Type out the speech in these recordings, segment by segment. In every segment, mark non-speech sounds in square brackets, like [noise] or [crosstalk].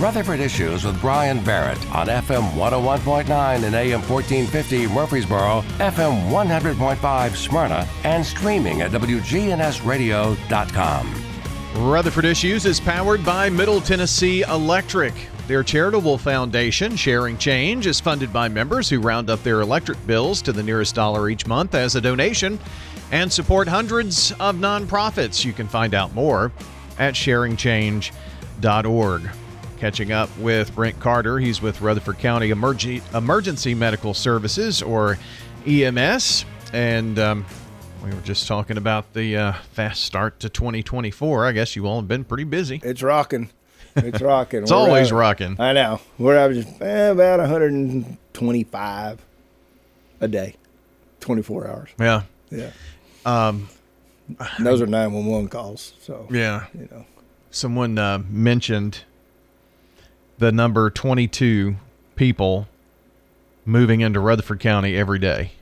Rutherford Issues with Bryan Barrett on FM 101.9 and AM 1450 Murfreesboro, FM 100.5 Smyrna, and streaming at WGNSradio.com. Rutherford Issues is powered by Middle Tennessee Electric. Their charitable foundation, Sharing Change, is funded by members who round up their electric bills to the nearest dollar each month as a donation and support hundreds of nonprofits. You can find out more at sharingchange.org. Catching up with Brent Carter, he's with Rutherford County Emerg- Emergency Medical Services, or EMS, and um, we were just talking about the uh, fast start to 2024. I guess you all have been pretty busy. It's rocking. It's rocking. it's always rocking. I know. We're averaging eh, about 125 a day, 24 hours. Yeah. Yeah. Um, those are 911 calls. So, yeah. you know. Someone uh, mentioned the number 22 people moving into Rutherford County every day.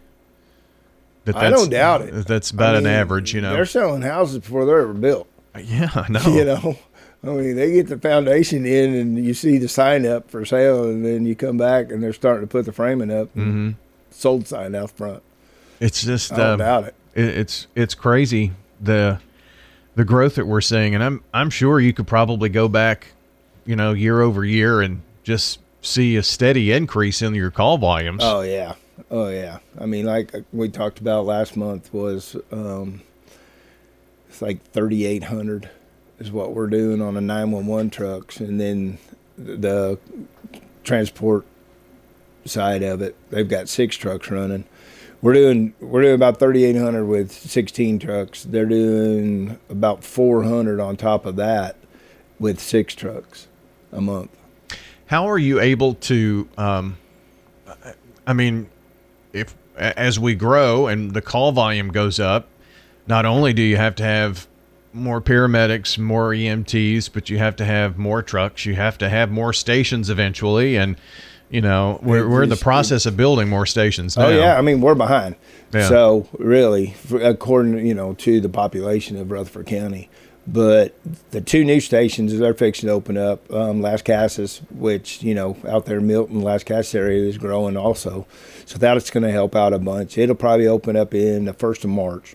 That I don't doubt it. That's about I an average, you know. They're selling houses before they're ever built. Yeah, I [laughs] know. You know, I mean, they get the foundation in, and you see the sign up for sale, and then you come back, and they're starting to put the framing up. Mhm. Sold sign out front. It's just I don't um, doubt it. It's it's crazy the the growth that we're seeing, and I'm I'm sure you could probably go back, you know, year over year and just see a steady increase in your call volumes. Oh yeah, oh yeah. I mean, like we talked about last month was um, it's like thirty eight hundred is what we're doing on the nine one one trucks, and then the transport side of it, they've got six trucks running. We're doing we're doing about thirty eight hundred with sixteen trucks. They're doing about four hundred on top of that with six trucks a month. How are you able to? Um, I mean, if as we grow and the call volume goes up, not only do you have to have more paramedics, more EMTs, but you have to have more trucks. You have to have more stations eventually, and you know we're we're in the process of building more stations. Now. Oh yeah, I mean we're behind. Yeah. So really, according you know to the population of Rutherford County, but the two new stations they're fixing to open up. Um, Lascassas, which you know out there in Milton, Lascassas area is growing also, so that's going to help out a bunch. It'll probably open up in the first of March,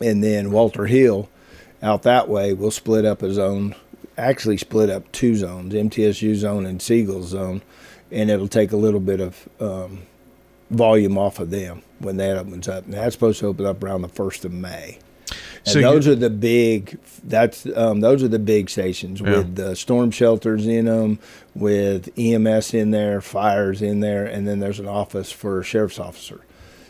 and then Walter Hill, out that way, will split up a zone. Actually, split up two zones: MTSU zone and Siegel zone, and it'll take a little bit of um, volume off of them when that opens up. And that's supposed to open up around the first of May. And So those are the big. That's um, those are the big stations Yeah. with the storm shelters in them, with EMS in there, fires in there, and then there's an office for a sheriff's officer.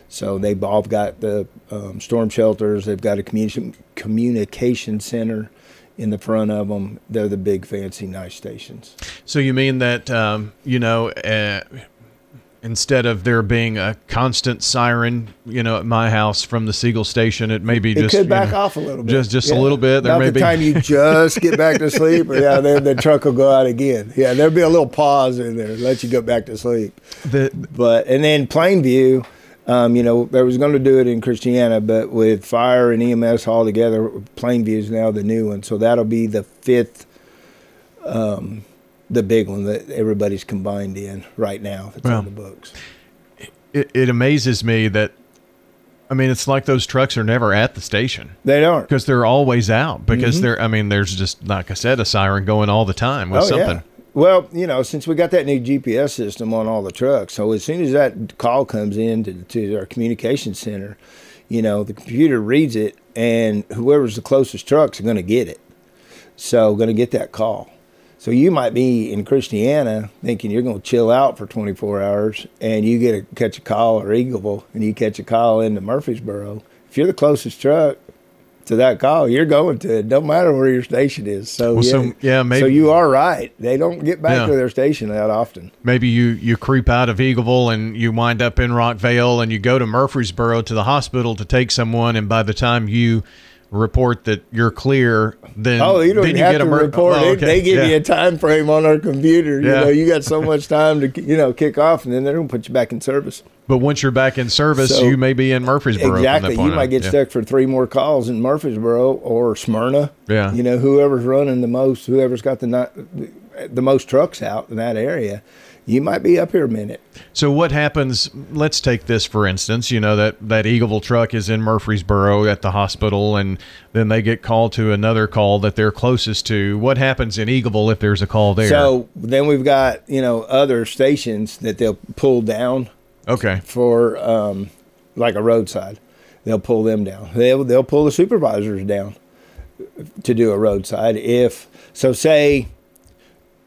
So they've all got the um, storm shelters. They've got a communi- communication center in the front of them. They're the big, fancy, nice stations. So you mean that um, you know, uh, instead of there being a constant siren, you know, at my house from the Siegel station, it may be It just could back know, off a little bit. just just a little bit. There About may the be time you [laughs] just get back to sleep, or yeah, then the truck will go out again. Yeah, there'll be a little pause in there, to let you go back to sleep. the, But and then Plainview, um, you know, they was going to do it in Christiana, but with fire and EMS all together, Plainview is now the new one, so that'll be the fifth, um, the big one that everybody's combined in right now. That's Well, on the books. it, it amazes me that I mean, it's like those trucks are never at the station They don't. because they're always out. Because Mhm. they're, I mean, there's just like I said, a siren going all the time with Oh, something. Yeah. Well, you know, since we got that new GPS system on all the trucks, so as soon as that call comes in to, to our communication center, you know, the computer reads it, and whoever's the closest trucks are going to get it. So, going to get that call. So you might be in Christiana thinking you're going to chill out for 24 hours, and you get a catch a call or Eagleville, and you catch a call into Murfreesboro. If you're the closest truck to that call, you're going to it. Don't matter where your station is. So Well, yeah, so, yeah, maybe- So you are right. They don't get back Yeah. to their station that often. Maybe you you creep out of Eagleville and you wind up in Rockvale and you go to Murfreesboro to the hospital to take someone, and by the time you report that you're clear, then Oh, you don't then have get to a mer- report oh, okay. They give yeah. you a time frame on our computer. You Yeah. know, you got so much time to you know kick off, and then they're gonna put you back in service. But once you're back in service, So- you may be in Murfreesboro. exactly. You might get Yeah. stuck for three more calls in Murfreesboro or Smyrna. Yeah. You know, whoever's running the most, whoever's got the the most trucks out in that area, you might be up here a minute. So what happens? Let's take this for instance. You know that that Eagleville truck is in Murfreesboro at the hospital, and then they get called to another call that they're closest to. What happens in Eagleville if there's a call there? So then we've got you know other stations that they'll pull down okay, for um, like a roadside. They'll pull them down. They'll they'll pull the supervisors down to do a roadside. If so, say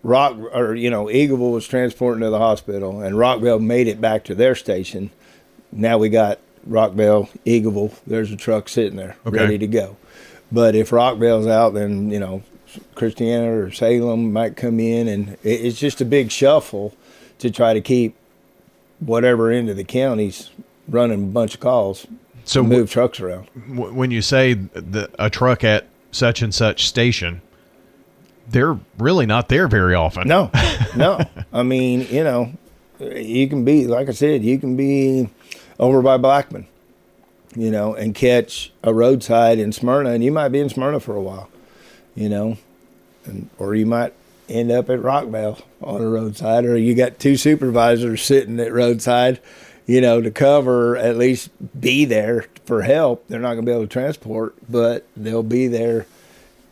Rock or you know Eagleville was transporting to the hospital, and Rockvale made it back to their station. Now we got Rockvale, Eagleville. There's a truck sitting there Okay. ready to go. But if Rockvale's out, then you know Christiana or Salem might come in, and it's just a big shuffle to try to keep whatever end of the counties running a bunch of calls So to move trucks around. w- when you say the, a truck at such and such station, they're really not there very often. No, [laughs] no. I mean, you know, you can be like I said, you can be over by Blackman, you know, and catch a roadside in Smyrna, and you might be in Smyrna for a while, you know, and or you might end up at Rockvale on a roadside, or you got two supervisors sitting at roadside, you know, to cover at least be there for help. They're not going to be able to transport, but they'll be there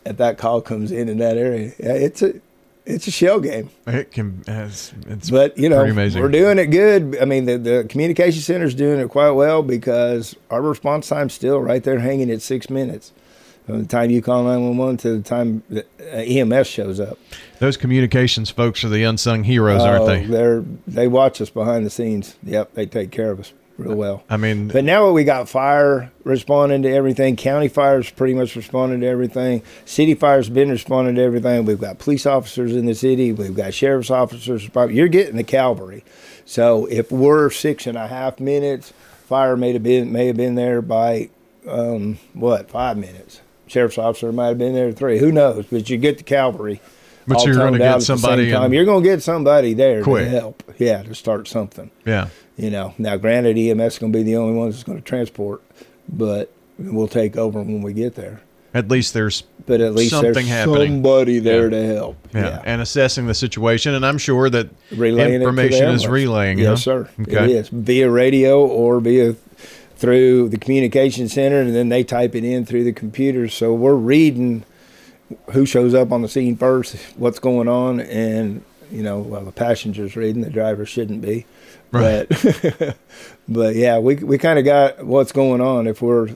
if that call comes in in that area. Yeah, it's a it's a shell game. It can. It's, it's But you know, we're doing it good. I mean, the, the communication center's doing it quite well because our response time's still right there, hanging at six minutes from the time you call nine one one to the time the uh, EMS shows up. Those communications folks are the unsung heroes, aren't Oh, they? They're they watch us behind the scenes. Yep, they take care of us real well. I mean, But now we got fire responding to everything. County fire's pretty much responding to everything. City fire's been responding to everything. We've got police officers in the city. We've got sheriff's officers. You're getting the cavalry. So if we're six and a half minutes, fire may have been may have been there by um, what five minutes. Sheriff's officer might have been there three. Who knows? But you get the cavalry. But you're get at the same somebody. You're going to get somebody there Quick. to help. Yeah, to start something. yeah. You know, now granted, EMS is going to be the only ones that's going to transport, but we'll take over when we get there. At least there's But at least Something there's happening. somebody there Yeah. to help. yeah. and assessing the situation, and I'm sure that Relaying it to the information is relaying. Yes, huh? sir. Okay. It is via radio or via through the communication center, and then they type it in through the computers. So we're reading who shows up on the scene first, what's going on, and you know, well, the passenger's reading, the driver shouldn't be. Right. But, [laughs] but yeah, we we kind of got what's going on if we're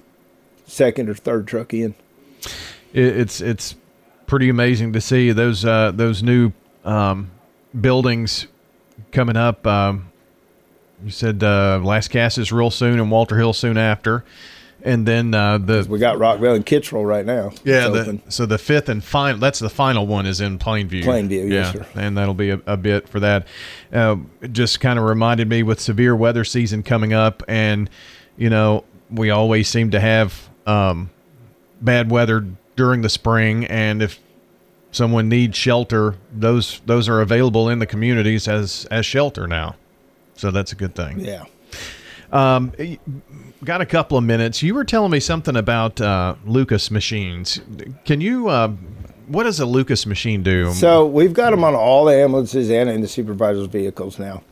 second or third truck in. It, it's it's pretty amazing to see those uh, those new um, buildings coming up. Um, you said uh, Lascassas real soon and Walter Hill soon after, and then uh, the We got Rockvale and Kittrell right now. yeah the, so the fifth and final that's the final one is in Plainview. Plainview, yeah, yes, sir. and that'll be a, a bit for that. Uh, just kind of reminded me with severe weather season coming up, and you know we always seem to have um, bad weather during the spring, and if someone needs shelter, those those are available in the communities as as shelter now. So that's a good thing. yeah. Um, got a couple of minutes. You were telling me something about uh, Lucas machines. Can you? Uh, what does a Lucas machine do? So we've got them on all the ambulances and in the supervisors' vehicles now.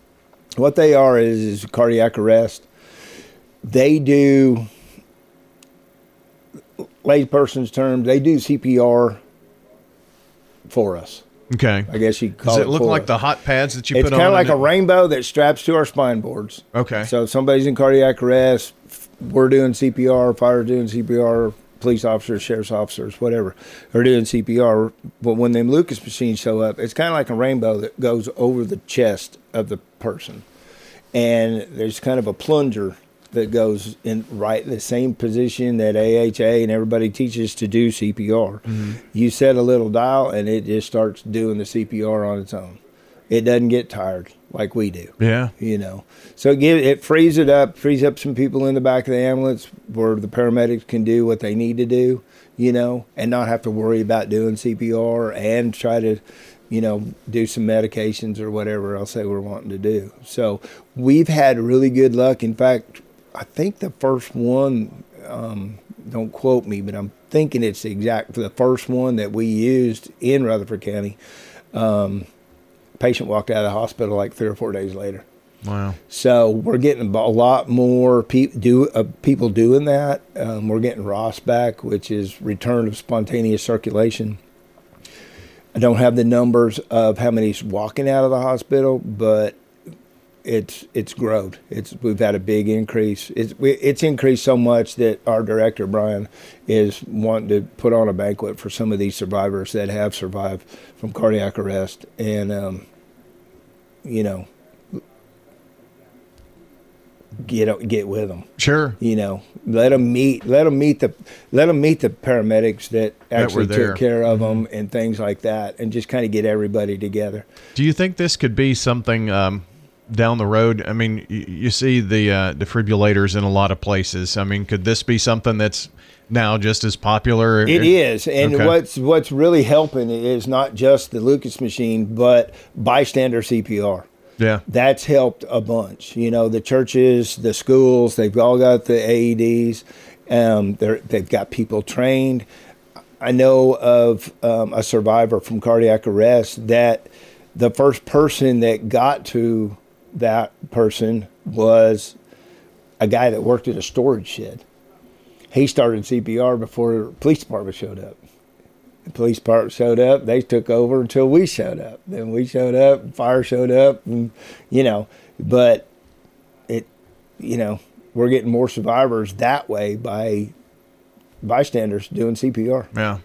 What they are is, is cardiac arrest. They do, layperson's terms, they do CPR for us. Okay. I guess you call Does it. it look like the hot pads that you It's put on? It's kind of like a it? rainbow that straps to our spine boards. Okay. So if somebody's in cardiac arrest, we're doing CPR, fire's doing CPR, police officers, sheriff's officers, whatever, are doing CPR. But when them Lucas machines show up, it's kind of like a rainbow that goes over the chest of the person. And there's kind of a plunger that goes in right the same position that AHA and everybody teaches to do CPR. Mm-hmm. You set a little dial and it just starts doing the CPR on its own. It doesn't get tired like we do yeah. you know. So it give it frees it up, frees up some people in the back of the ambulance where the paramedics can do what they need to do, you know, and not have to worry about doing CPR and try to, you know, do some medications or whatever else they were wanting to do. So we've had really good luck. In fact, I think the first one, um, don't quote me, but I'm thinking it's the exact the first one that we used in Rutherford County. Um, patient walked out of the hospital like three or four days later. Wow. So we're getting a lot more pe- do, uh, people doing that. Um, we're getting ROSC back, which is return of spontaneous circulation. I don't have the numbers of how many's walking out of the hospital, but it's it's growed. It's we've had a big increase. It's we, it's increased so much that our director Brian is wanting to put on a banquet for some of these survivors that have survived from cardiac arrest, and um, you know, get get with them. Sure. You know, let them meet let them meet the let them meet the paramedics that actually that took care of them and things like that, and just kind of get everybody together. Do you think this could be something um, down the road? I mean, you, you see the uh, defibrillators in a lot of places. I mean, could this be something that's now just as popular? It is, and Okay. what's what's really helping is not just the Lucas machine, but bystander CPR. Yeah. That's helped a bunch. You know, the churches, the schools, they've all got the AEDs. Um, they're, they've got people trained. I know of um, a survivor from cardiac arrest that the first person that got to that person was a guy that worked at a storage shed. He started CPR before the police department showed up. The police department showed up. They took over until we showed up. Then we showed up. Fire showed up, and you know. But it, you know, we're getting more survivors that way by bystanders doing CPR. Yeah.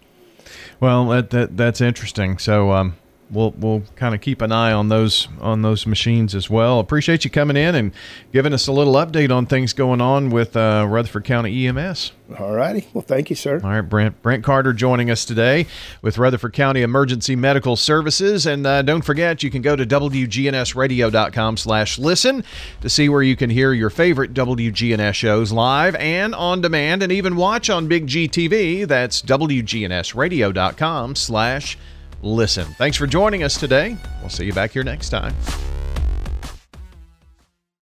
Well, that, that that's interesting. So um, we'll we'll kind of keep an eye on those on those machines as well. Appreciate you coming in and giving us a little update on things going on with uh, Rutherford County EMS. All righty. Well, thank you, sir. All right, Brent Brent Carter joining us today with Rutherford County Emergency Medical Services, and uh, don't forget you can go to wgnsradio.com/listen to see where you can hear your favorite WGNS shows live and on demand, and even watch on Big G TV. That's wgnsradio.com/listen. Thanks for joining us today. We'll see you back here next time.